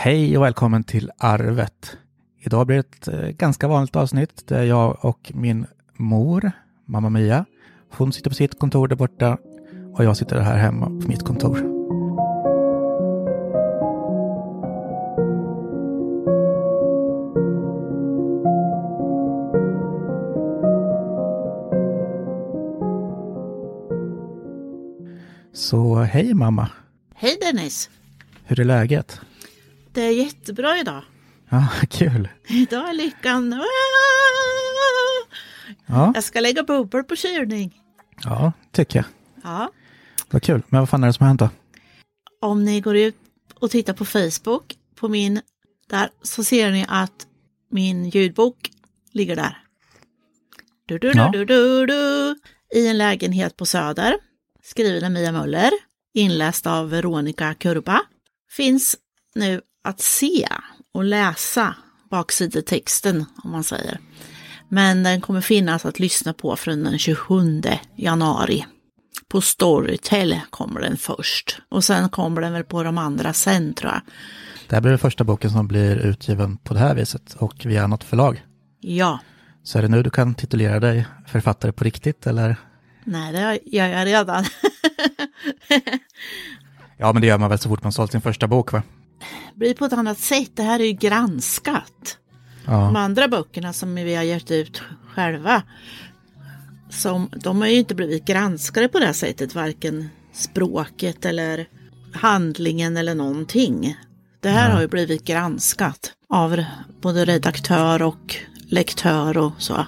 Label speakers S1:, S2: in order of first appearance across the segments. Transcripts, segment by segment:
S1: Hej och välkommen till Arvet. Idag blir det ett eh, ganska vanligt avsnitt där jag och min mor, mamma Mia, hon sitter på sitt kontor där borta och jag sitter här hemma på mitt kontor. Så hej mamma!
S2: Hej Dennis!
S1: Hur är läget?
S2: Det är jättebra idag.
S1: Ja, kul!
S2: Idag är lyckan...
S1: Ja,
S2: Jag ska lägga bubblor på kylning.
S1: ja tycker jag.
S2: Ja.
S1: Vad kul. Men vad fan är det som har hänt då?
S2: Om ni går ut och tittar på Facebook, på min, där, så ser ni att min ljudbok ligger där. Du, du, du,
S1: Ja.
S2: du, du, du, I en lägenhet på Söder, skriven av Mia Möller, inläst av Veronica Kurba. Finns nu att se och läsa baksidetexten, om man säger. Men den kommer finnas att lyssna på från den 27 januari. På Storytel kommer den först. Och sen kommer den väl på de andra sen tror jag.
S1: Det här blir den första boken som blir utgiven på det här viset och via något förlag.
S2: Ja,
S1: Så är det nu du kan titulera dig författare på riktigt eller?
S2: nej det gör jag redan.
S1: Ja, men det gör man väl så fort man sålt sin första bok va?
S2: Blir på ett annat sätt. Det här är ju granskat.
S1: Ja,
S2: De andra böckerna som vi har gett ut själva, som, de har ju inte blivit granskade på det här sättet, varken språket eller handlingen eller någonting. Det här har ju blivit granskat av både redaktör och lektör och så.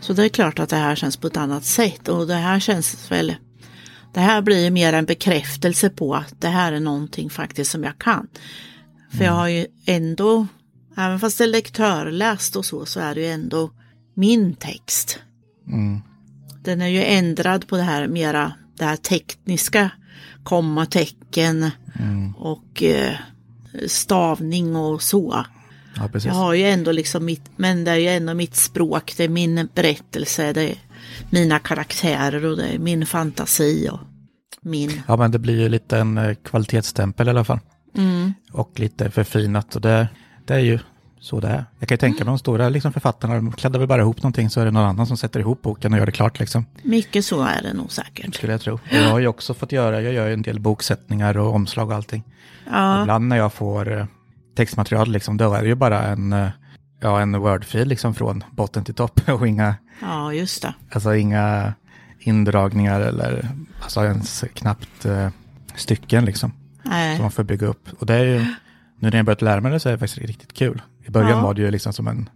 S2: Så det är klart att det här känns på ett annat sätt och det här känns väl det här blir ju mer en bekräftelse på att det här är någonting faktiskt som jag kan. För jag har ju ändå, även fast det är lektörläst och så, så är det ju ändå min text.
S1: mm.
S2: Den är ju ändrad på det här mera, det här tekniska, kommatecken och eh, stavning och så.
S1: ja.
S2: Jag har ju ändå liksom mitt, men det är ju ändå mitt språk, det är min berättelse, det är mina karaktärer och det är min fantasi och min,
S1: Ja, men det blir ju lite en eh, kvalitetsstämpel i alla fall.
S2: mm,
S1: Och lite förfinat och det, det är ju så det är. Jag kan ju tänka mig de stora liksom, författarna, de kladdar väl bara ihop någonting så är det någon annan som sätter ihop boken och gör det klart liksom.
S2: mycket så är det nog säkert.
S1: Skulle jag tro. Och jag har ju också fått göra, jag gör ju en del boksättningar och omslag och allting.
S2: Ja,
S1: Ibland när jag får eh, textmaterial, liksom, då är det ju bara en, eh, ja, en wordfil liksom, från botten till topp och inga,
S2: ja just det.
S1: alltså, inga indragningar eller alltså, ens knappt eh, stycken liksom, som man får bygga upp. Och det är ju, nu när jag börjat lära mig det så är det faktiskt riktigt kul. I början
S2: Ja.
S1: var det ju liksom som en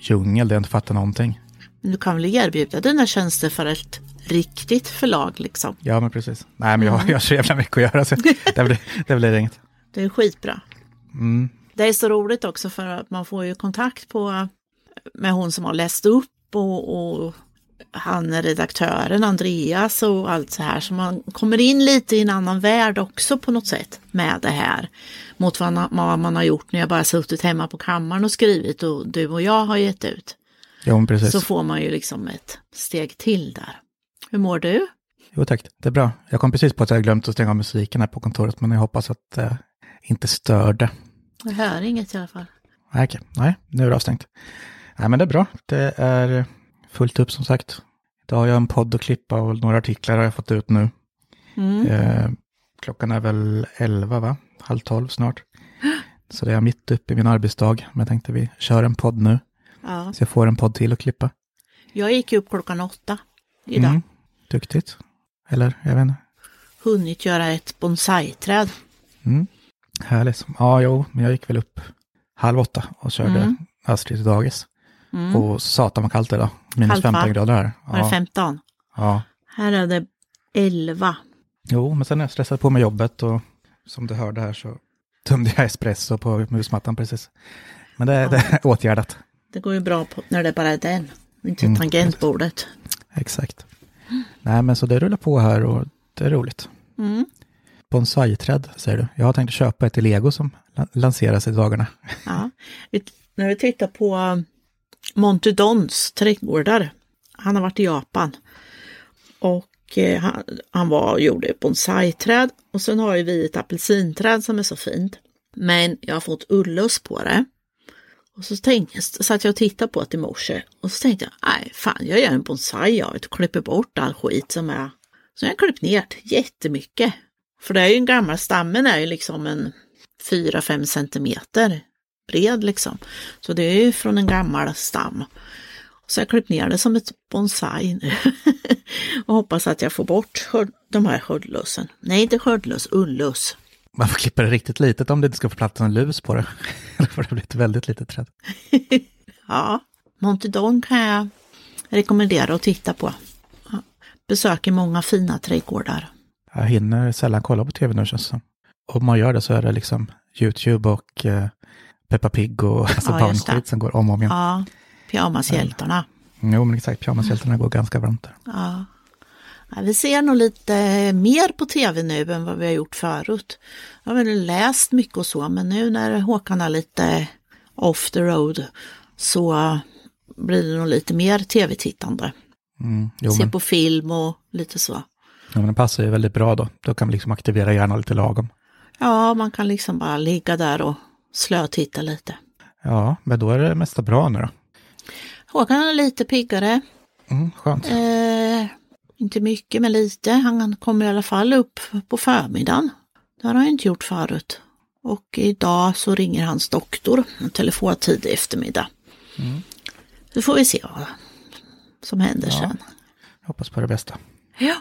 S1: djungel där jag inte fattade någonting.
S2: men du kan väl erbjuda dina tjänster för ett riktigt förlag liksom.
S1: Ja, men precis. Nej, men jag, jag har så jävla mycket att göra så det blir, det blir inget.
S2: Det är skitbra.
S1: Mm.
S2: Det är så roligt också för att man får ju kontakt på med hon som har läst upp och, och han är redaktören Andreas och allt så här. Så man kommer in lite i en annan värld också på något sätt med det här. Mot vad man, vad man har gjort när jag bara suttit hemma på kammaren och skrivit och du och jag har gett ut.
S1: Men precis.
S2: Så får man ju liksom ett steg till där. Hur mår du?
S1: Jo tack, det är bra. Jag kom precis på att jag glömt att stänga av musiken här på kontoret, men jag hoppas att det inte störde.
S2: Jag hör inget i alla fall.
S1: Nej, okej. Nej, nu är det avstängt. Nej, men det är bra. Det är fullt upp som sagt. Idag har jag en podd att klippa och några artiklar har jag fått ut nu.
S2: Mm.
S1: Eh, klockan är väl 11, va? Halv tolv snart. Så det är mitt uppe i min arbetsdag, men jag tänkte vi kör en podd nu.
S2: Ja.
S1: Så jag får en podd till att klippa.
S2: Jag gick upp klockan åtta idag.
S1: Mm, duktigt. Eller, jag vet inte.
S2: Hunnit göra ett bonsai-träd.
S1: Mm. Härligt. Ja, jo, men jag gick väl upp halv åtta och körde
S2: Mm.
S1: Astrid till dagis.
S2: Mm.
S1: Och satan vad kallt det då. Minus
S2: Kallt, va?
S1: 15 grader här.
S2: Var det
S1: Ja,
S2: 15?
S1: ja.
S2: Här är det 11.
S1: Jo, men sen när jag stressade på med jobbet och som du hörde här så tömde jag espresso på musmattan precis. Men det,
S2: Ja.
S1: det är åtgärdat.
S2: Det går ju bra på, när det bara är den. Inte
S1: Mm.
S2: tangentbordet.
S1: Exakt. Nej, men så det rullar på här och det är roligt.
S2: Mm.
S1: Bonsai-träd, säger du. Jag har tänkt köpa ett i Lego som lanseras i dagarna.
S2: Ja. När vi tittar på um, Montedons trädgårdar. Han har varit i Japan. Och eh, han, han var och gjorde bonsai-träd. Och sen har ju vi ett apelsinträd som är så fint. Men jag har fått ullus på det. Och så tänkte, satt jag och tittade på det i morse och så tänkte jag, nej fan jag gör en bonsai av det och klipper bort all skit som är. Så jag har klippt ner det jättemycket. För det är ju en gammal stammen är ju liksom en 4-5 centimeter bred liksom. Så det är ju från en gammal stam. Så jag klippt ner det som ett bonsai nu. och hoppas att jag får bort de här skördlösen. Nej, inte skördlös, ullös.
S1: Man får klippa det riktigt litet om det inte ska få plats en lus på det. Eller får det bli ett väldigt litet träd.
S2: ja, Montedon kan jag rekommendera att titta på. Besöker många fina trädgårdar.
S1: Jag hinner sällan kolla på tv nu känns det som. Om man gör det så är det liksom YouTube och eh, Peppa Pig och alltså ja, barnskit som går om och om igen.
S2: Ja, pyjamashjältarna.
S1: Jo, men exakt. Pyjamashjältarna går ganska varmt där.
S2: Ja. ja. Vi ser nog lite mer på tv nu än vad vi har gjort förut. Jag har väl läst mycket och så, men nu när Håkan är lite off the road så blir det nog lite mer tv-tittande. Mm, Se men... på film och lite så.
S1: Ja, men den passar ju väldigt bra då. Då kan man liksom aktivera hjärnan lite lagom.
S2: Ja, man kan liksom bara ligga där och slötitta lite.
S1: Ja, men då är det mesta bra nu då.
S2: Håkan är lite piggare.
S1: Mm, skönt.
S2: Eh, inte mycket, men lite. Han kommer i alla fall upp på förmiddagen. Det har han inte gjort förut. Och idag så ringer hans doktor, en telefontid i eftermiddag. Mm. Så får vi se vad som händer ja, sen.
S1: Jag hoppas på det bästa.
S2: Ja,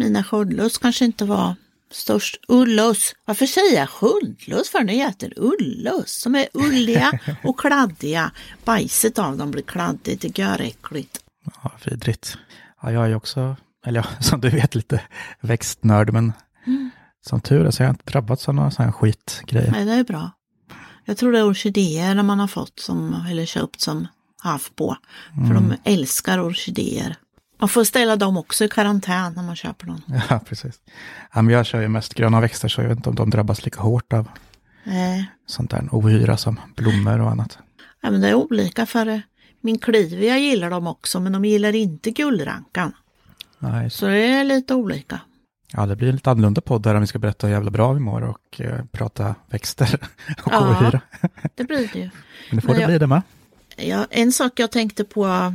S2: mina sköldlöss kanske inte var störst. Ullöss, varför säger jag sköldlöss för det heter ullöss som är ulliga och kladdiga. Bajset av dem blir kladdigt, det gör äckligt.
S1: Ja, vidrigt. Ja, jag är också, eller ja, som du vet, lite växtnörd, men mm. som tur är så har jag inte drabbats av några sådana skitgrejer.
S2: Nej, det är bra. Jag tror det är orkidéer man har fått som, eller köpt som haft på. För mm. de älskar orkidéer. Man får ställa dem också i karantän när man köper dem.
S1: Ja, precis. Ja, men jag kör ju mest gröna växter så jag vet inte om de drabbas lika hårt av
S2: Nej.
S1: sånt där ohyra som blommor och annat.
S2: Ja, men det är olika för min klivia gillar dem också men de gillar inte gullrankan.
S1: Nej.
S2: Så det är lite olika.
S1: Ja, det blir en lite annorlunda podd där vi ska berätta hur jävla bra vi mår och eh, prata växter och ja, ohyra.
S2: det blir det ju.
S1: Men det får men det jag, bli det med.
S2: Ja, en sak jag tänkte på,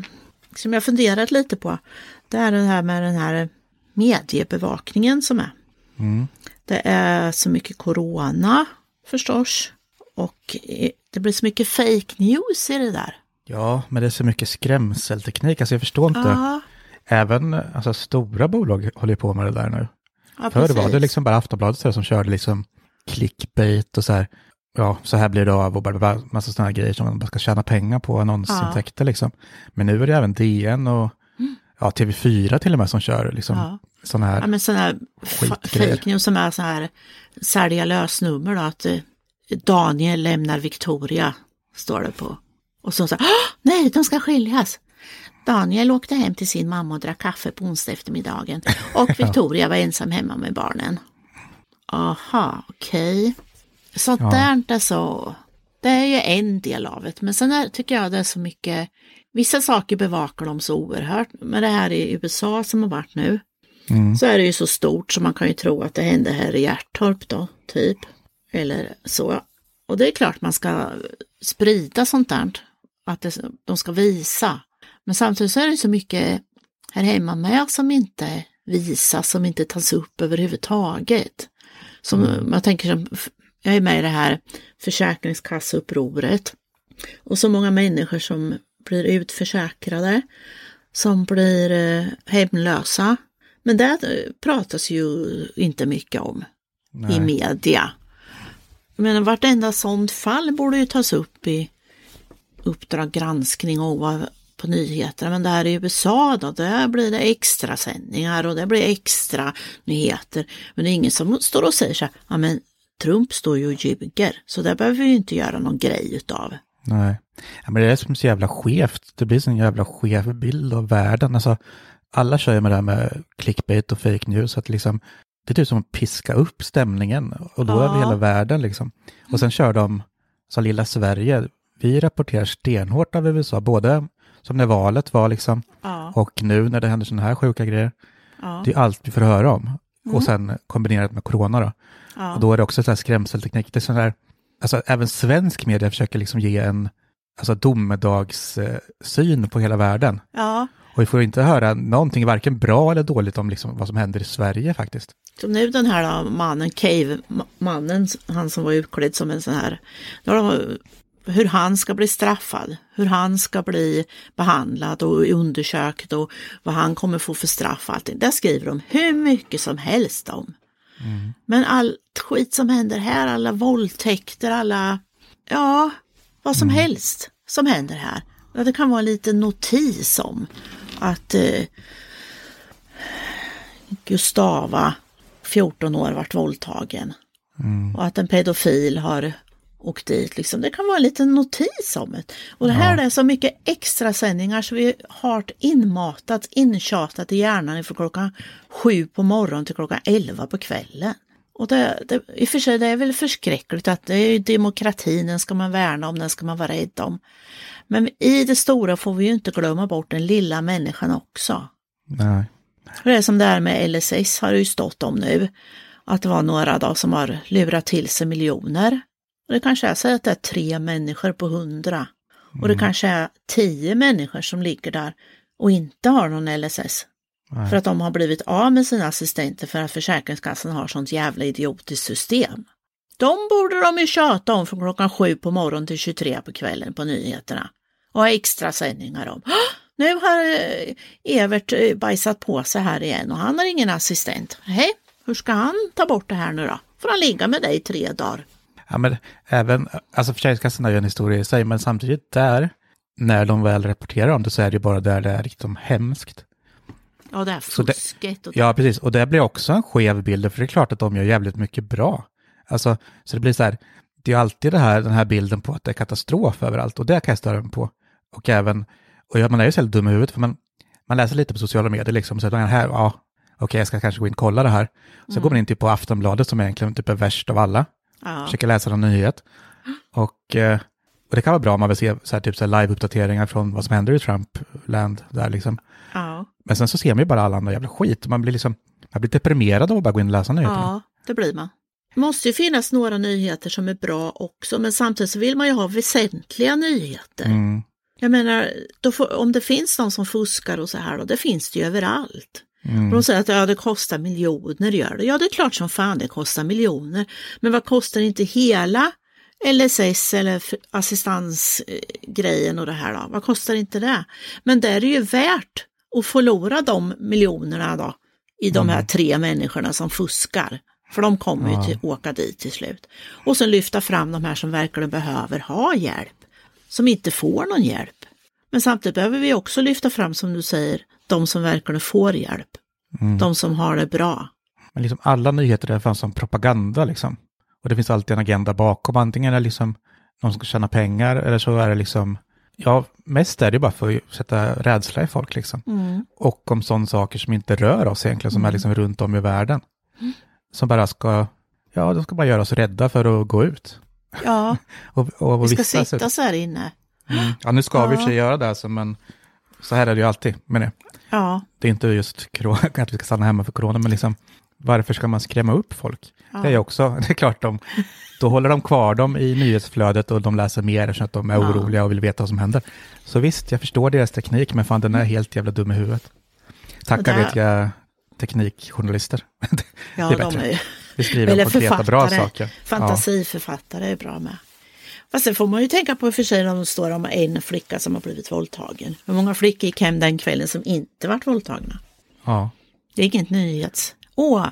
S2: som jag funderat lite på, det är det här med den här mediebevakningen som är.
S1: Mm.
S2: Det är så mycket corona förstås och det blir så mycket fake news i det där.
S1: Ja, men det är så mycket skrämselteknik, alltså jag förstår inte.
S2: Ja.
S1: Även alltså, stora bolag håller på med det där nu. Ja, Förr var det liksom bara Aftonbladet som körde liksom clickbait och så här ja, så här blir det av och bara massa sådana grejer som man bara ska tjäna pengar på, annonsintäkter ja. liksom. Men nu är det även DN och mm. ja, TV4 till och med som kör liksom ja. sådana här
S2: Ja, men sådana här fake news som är så här sälja lösnummer då, att eh, Daniel lämnar Victoria, står det på. Och så så nej, de ska skiljas. Daniel åkte hem till sin mamma och drack kaffe på onsdag eftermiddagen och Victoria var ensam hemma med barnen. Aha, okej. Okay. Sånt ja. där är så, det är ju en del av det, men sen är, tycker jag det är så mycket, vissa saker bevakar de så oerhört, men det här i USA som har varit nu, mm. så är det ju så stort så man kan ju tro att det hände här i Hjärtorp då, typ, eller så. Och det är klart man ska sprida sånt där, att det, de ska visa. Men samtidigt så är det så mycket här hemma med som inte visas, som inte tas upp överhuvudtaget. Som mm. man tänker som jag är med i det här försäkringskasseupproret. Och så många människor som blir utförsäkrade, som blir eh, hemlösa. Men det pratas ju inte mycket om Nej. i media. Men vartenda sånt fall borde ju tas upp i Uppdrag granskning och på nyheterna. Men där i USA då, där blir det extra sändningar och det blir extra nyheter. Men det är ingen som står och säger så här, ja men Trump står ju och ljuger, så där behöver vi inte göra någon grej utav.
S1: Nej, ja, men det är som så jävla skevt. Det blir så en jävla skev bild av världen. Alltså, alla kör ju med det här med clickbait och fake news, att liksom, det är typ som att piska upp stämningen och då ja. över hela världen liksom. Och sen kör de, som lilla Sverige, vi rapporterar stenhårt av USA, både som när valet var liksom,
S2: ja.
S1: och nu när det händer sådana här sjuka grejer. Ja. Det är allt vi får höra om. Mm. Och sen kombinerat med corona då. Ja. Och då är det också så här skrämselteknik. Det är sån där, alltså även svensk media försöker liksom ge en alltså domedagssyn på hela världen.
S2: Ja,
S1: Och vi får inte höra någonting, varken bra eller dåligt, om liksom vad som händer i Sverige faktiskt.
S2: som nu den här då, mannen, Cave-mannen, han som var utklädd som en sån här, de, hur han ska bli straffad, hur han ska bli behandlad och undersökt och vad han kommer få för straff och allting. Där skriver de hur mycket som helst om. Men allt skit som händer här, alla våldtäkter, alla, ja, vad som helst som händer här. Ja, det kan vara en liten notis om att eh, Gustava, 14 år, varit våldtagen. Och att en pedofil har åkt dit. Liksom. Det kan vara en liten notis om det. Och det här är så mycket extra sändningar så vi har inmatat, intjatat i hjärnan från klockan sju på morgonen till klockan elva på kvällen. Och det, det, I och för sig det är väl förskräckligt att det är demokratin, den ska man värna om, den ska man vara rädd om. Men i det stora får vi ju inte glömma bort den lilla människan också.
S1: Nej.
S2: Det är som det här med LSS har det ju stått om nu. Att det var några då som har lurat till sig miljoner. Och det kanske är så att det är tre människor på hundra. Och det kanske är tio människor som ligger där och inte har någon LSS.
S1: Nej.
S2: För att de har blivit av med sina assistenter för att Försäkringskassan har sånt jävla idiotiskt system. De borde de ju tjata om från klockan sju på morgonen till 23 på kvällen på nyheterna. Och ha extra sändningar om. "Åh, Nu har eh, Evert eh, bajsat på sig här igen och han har ingen assistent. Hej, hur ska han ta bort det här nu då? Får han ligga med dig i tre dagar?
S1: Ja, men även, alltså Försäkringskassan är ju en historia i sig, men samtidigt där, när de väl rapporterar om det så är det ju bara där det är liksom hemskt.
S2: Ja, det här
S1: det-
S2: fusket. och
S1: Ja, precis. Och det blir också en skev bild, för det är klart att de gör jävligt mycket bra. Alltså, så det blir så här, det är alltid det här, den här bilden på att det är katastrof överallt, och det kan jag störa mig på. Och även, och ja, man är ju så helt dum i huvudet, för man, man läser lite på sociala medier liksom, så att här, ja, okej, jag ska kanske gå in och kolla det här. Så går man in typ på Aftonbladet som egentligen typ är värst av alla.
S2: Ja.
S1: försöker läsa någon nyhet. Och, eh, och det kan vara bra om man vill se så här, typ så live-uppdateringar från vad som händer i Trump-land där liksom.
S2: ja.
S1: Men sen så ser man ju bara alla andra jävla skit. Man blir liksom, man blir deprimerad av att bara gå in och läsa nyheterna.
S2: Ja, det blir man. Det måste ju finnas några nyheter som är bra också, men samtidigt så vill man ju ha väsentliga nyheter.
S1: Mm,
S2: Jag menar, då får, om det finns någon som fuskar och så här, då, det finns det ju överallt.
S1: Mm,
S2: de säger att ja, det kostar miljoner, gör det. Ja, det är klart som fan det kostar miljoner. Men vad kostar inte hela LSS eller assistansgrejen och det här då? Vad kostar inte det? Men det är det ju värt att förlora de miljonerna då i de här tre människorna som fuskar. För de kommer ju till, åka dit till slut. Och sen lyfta fram de här som verkligen behöver ha hjälp, som inte får någon hjälp. Men samtidigt behöver vi också lyfta fram, som du säger, de som verkligen får hjälp.
S1: mm.
S2: De som har det bra.
S1: Men liksom alla nyheter är fan som propaganda liksom. Och det finns alltid en agenda bakom. Antingen är det liksom någon som ska tjäna pengar eller så är det liksom, ja, mest är det bara för att sätta rädsla i folk liksom. Och om sådana saker som inte rör oss egentligen, som är liksom runt om i världen. Som bara ska, ja, de ska bara göra oss rädda för att gå ut.
S2: Ja,
S1: Och, och, och
S2: vi ska sitta så här inne.
S1: Mm. Ja, nu ska vi i och för sig göra det, alltså, men så här är det ju alltid. Men det,
S2: Ja,
S1: det är inte just att vi ska stanna hemma för corona, men liksom, varför ska man skrämma upp folk? Det är också, det är klart, de, då håller de kvar dem i nyhetsflödet och de läser mer så att de är
S2: Ja.
S1: oroliga och vill veta vad som händer. Så visst, jag förstår deras teknik, men fan den är helt jävla dum i huvudet. Tacka
S2: där-
S1: vet jag teknikjournalister.
S2: ja
S1: det är
S2: de
S1: bättre.
S2: är ju...
S1: Vi skriver om konkreta bra saker.
S2: Fantasiförfattare är bra med. Fast sen får man ju tänka på i och för sig när det står om en flicka som har blivit våldtagen. Hur många flickor gick hem den kvällen som inte varit våldtagna?
S1: Ja.
S2: Det är inget nyhets. Åh,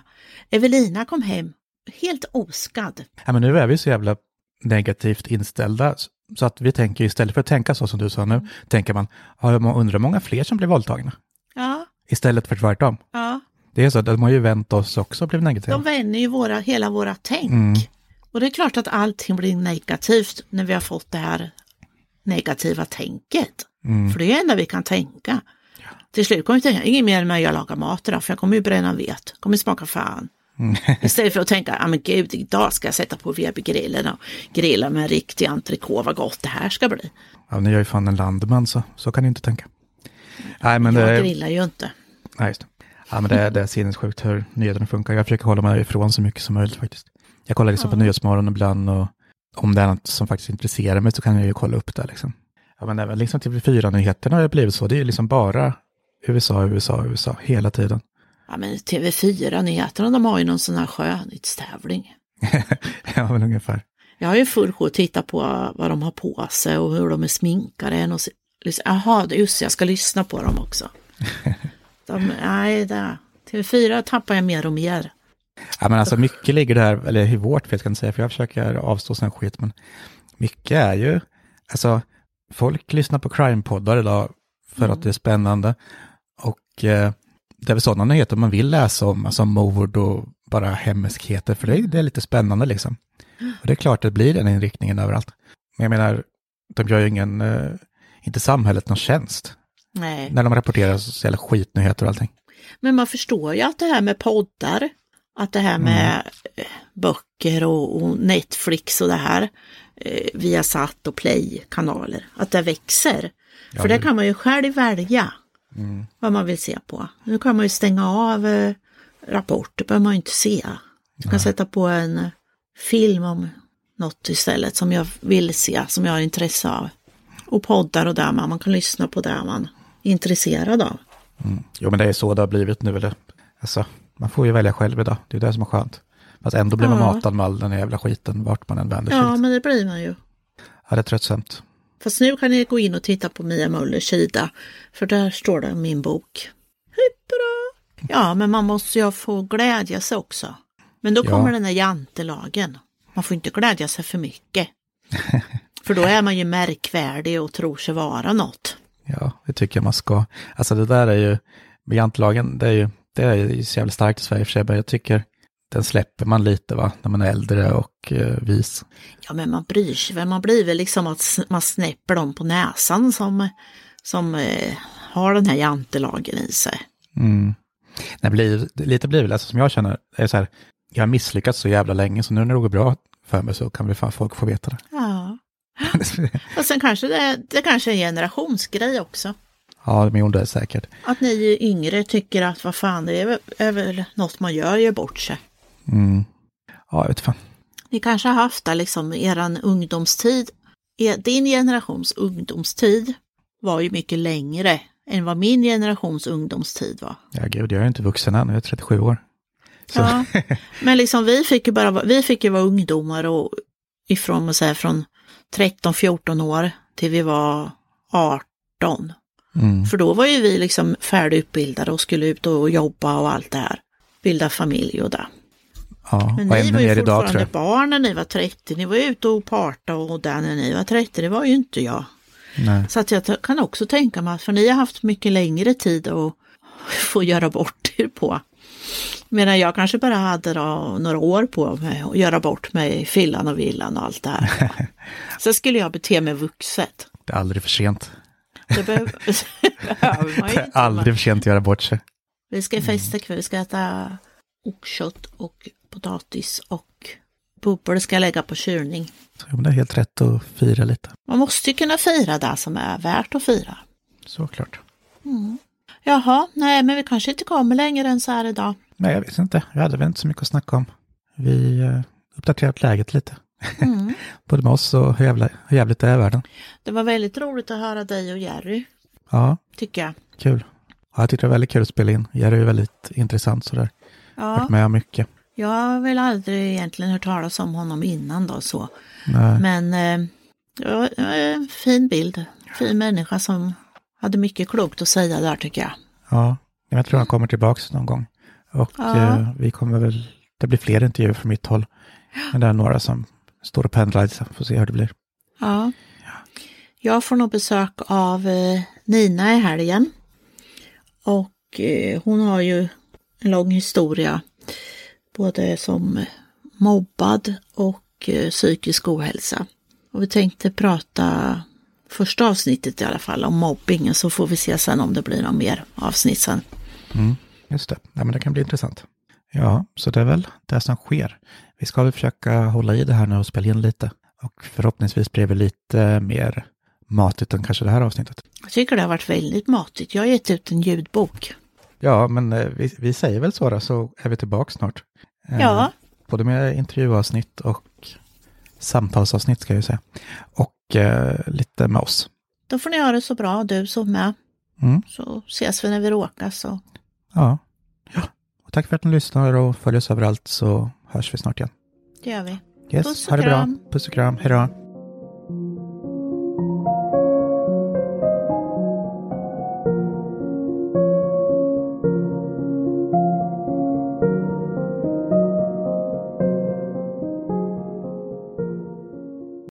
S2: Evelina kom hem helt oskadd.
S1: Ja, men nu är vi så jävla negativt inställda. Så att vi tänker istället för att tänka så som du sa nu, tänker man, man undrar hur många fler som blir våldtagna.
S2: Ja,
S1: Istället för tvärtom.
S2: ja.
S1: Det är så, de har ju vänt oss också och blivit negativa.
S2: De vänder ju våra, hela våra tänk.
S1: Mm.
S2: Och det är klart att allting blir negativt när vi har fått det här negativa tänket.
S1: Mm.
S2: För det är det enda vi kan tänka. Till slut kommer vi tänka, inget mer med att jag lagar mat idag, för jag kommer ju bränna vet, kommer smaka fan.
S1: Mm.
S2: Istället för att tänka, ja men gud, idag ska jag sätta på VB-grillen och grilla med en riktig entrecote, vad gott det här ska bli.
S1: Ja, ni är ju fan en landman, så, så kan ni inte tänka. Nej, men
S2: Jag
S1: det,
S2: grillar ju inte.
S1: nej, just det. Ja, men det, det är sinnessjukt hur nyheterna funkar. Jag försöker hålla mig ifrån så mycket som möjligt faktiskt. Jag kollar liksom på Nyhetsmorgon ibland och om det är något som faktiskt intresserar mig så kan jag ju kolla upp det liksom. Ja, men även liksom TV4-nyheterna har det blivit så. Det är ju liksom bara USA, USA, USA hela tiden.
S2: Ja, men TV4-nyheterna, de har ju någon sån här skönhetstävling.
S1: ja, men ungefär.
S2: Jag har ju full sjå att titta på vad de har på sig och hur de är sminkade. Jaha, just jag ska lyssna på dem också. De, nej, det, TV4 tappar jag mer och mer.
S1: Ja, men alltså mycket ligger där, eller i vårt fel ska jag säga, för jag försöker avstå sån skit, men mycket är ju, alltså folk lyssnar på crime-poddar idag för mm. att det är spännande. Och eh, det är väl sådana nyheter man vill läsa om, alltså mord och bara hemskheter, för det, det är lite spännande liksom. Och det är klart att det blir den inriktningen överallt. Men jag menar, de gör ju ingen, eh, inte samhället någon tjänst.
S2: Nej.
S1: När de rapporterar så jävla skitnyheter och allting.
S2: Men man förstår ju att det här med poddar, att det här med mm. böcker och, och, Netflix och det här, eh, via satt och play-kanaler, att det växer. Ja, För det kan man ju själv välja mm. vad man vill se på. Nu kan man ju stänga av eh, det behöver man ju inte se. Man kan sätta på en film om något istället som jag vill se, som jag har intresse av. Och poddar och där man, man kan lyssna på det man är intresserad av.
S1: Mm. Jo men det är så det har blivit nu. Eller? Alltså, man får ju välja själv idag, det är det som är skönt. Fast ändå blir man ja. matad med all den jävla skiten vart man än vänder sig.
S2: Ja, men det blir man ju.
S1: Ja, det är tröttsamt.
S2: Fast nu kan ni gå in och titta på Mia Möllers sida, för där står det min bok. Bra? Ja, men man måste ju få glädja sig också. Men då kommer ja. den här jantelagen. Man får inte glädja sig för mycket. för då är man ju märkvärdig och tror sig vara något.
S1: Ja, det tycker jag man ska. Alltså det där är ju, jantelagen, det är ju, det är ju så jävla starkt i Sverige för sig, men jag tycker den släpper man lite va, när man är äldre och eh, vis.
S2: Ja, men man bryr sig väl, man blir väl liksom att man snäpper dem på näsan som, som eh, har den här jantelagen i sig.
S1: Mm. Det blir, lite blir väl, alltså, som jag känner, är så här, jag har misslyckats så jävla länge, så nu när det går bra för mig så kan väl fan folk få veta det.
S2: Ja. och sen kanske det, det kanske är en generationsgrej också.
S1: Ja, men det är säkert.
S2: Att ni yngre tycker att vad fan, det är, är väl något man gör, gör bort sig.
S1: Mm. Ja, jag vet fan.
S2: Ni kanske har haft det liksom eran ungdomstid. E, din generations ungdomstid var ju mycket längre än vad min generations ungdomstid var.
S1: Ja, gud, jag är inte vuxen än, jag är 37 år.
S2: Så. Ja, men liksom vi fick ju bara, vi fick ju vara ungdomar och ifrån, säga, från 13-14 år till vi var 18. Mm. För då var ju vi liksom färdigutbildade och skulle ut och jobba och allt det här. Bilda familj och det.
S1: Ja,
S2: Men ni var ju fortfarande idag, barn när ni var 30. Ni var ute och parta och där när ni var 30. Det var ju inte jag.
S1: Nej.
S2: Så att jag kan också tänka mig, för ni har haft mycket längre tid att få göra bort er på. Medan jag kanske bara hade då några år på mig att göra bort mig i fillan och villan och allt det här. Sen skulle jag bete mig vuxet.
S1: Det är aldrig för sent.
S2: Det behöver, behöver man ju inte.
S1: Aldrig för sent att göra bort sig.
S2: Vi ska festa ikväll, vi ska äta oxkött och potatis och bubblor ska jag lägga på kylning.
S1: Ja, det är helt rätt att fira lite.
S2: Man måste ju kunna fira det som är värt att fira.
S1: Såklart.
S2: Mm. Jaha, nej men vi kanske inte kommer längre än så här idag.
S1: Nej, jag vet inte. Vi hade väl inte så mycket att snacka om. Vi uh, uppdaterat läget lite. Mm. Både med oss och hur, jävla, hur jävligt det är i världen.
S2: Det var väldigt roligt att höra dig och Jerry.
S1: Ja.
S2: Tycker jag.
S1: Kul. Ja, jag tyckte det var väldigt kul att spela in. Jerry är väldigt intressant sådär. Ja. Varit med om mycket.
S2: Jag har väl aldrig egentligen hört talas om honom innan då så. Nej. Men eh, ja, fin bild. Fin människa som hade mycket klokt att säga där tycker jag.
S1: Ja, jag tror han kommer tillbaka någon gång. Och ja. eh, vi kommer väl, det blir fler intervjuer från mitt håll. Men det är några som står och pendlar, så får se hur det blir.
S2: Ja. Jag får nog besök av eh, Nina i helgen. Och eh, hon har ju en lång historia både som mobbad och eh, psykisk ohälsa. Och vi tänkte prata första avsnittet i alla fall om mobbingen så får vi se sen om det blir någon mer avsnitt sen.
S1: Mm, just det, ja, men det kan bli intressant. Ja, så det är väl det som sker. Vi ska väl försöka hålla i det här nu och spela in lite. Och förhoppningsvis blir det lite mer matigt än kanske det här avsnittet.
S2: Jag tycker det har varit väldigt matigt. Jag har gett ut en ljudbok.
S1: Ja, men eh, vi, vi säger väl så då, så är vi tillbaka snart.
S2: Eh, ja.
S1: Både med intervjuavsnitt och samtalsavsnitt ska jag ju säga. Och eh, lite med oss.
S2: Då får ni ha det så bra, du som med.
S1: Mm.
S2: Så ses vi när vi råkas. Och...
S1: Ja. ja. Tack för att ni lyssnar och följer oss överallt så hörs vi snart igen.
S2: Det gör vi.
S1: Yes,
S2: Puss och
S1: ha det bra.
S2: kram.
S1: Puss och kram. Hej då.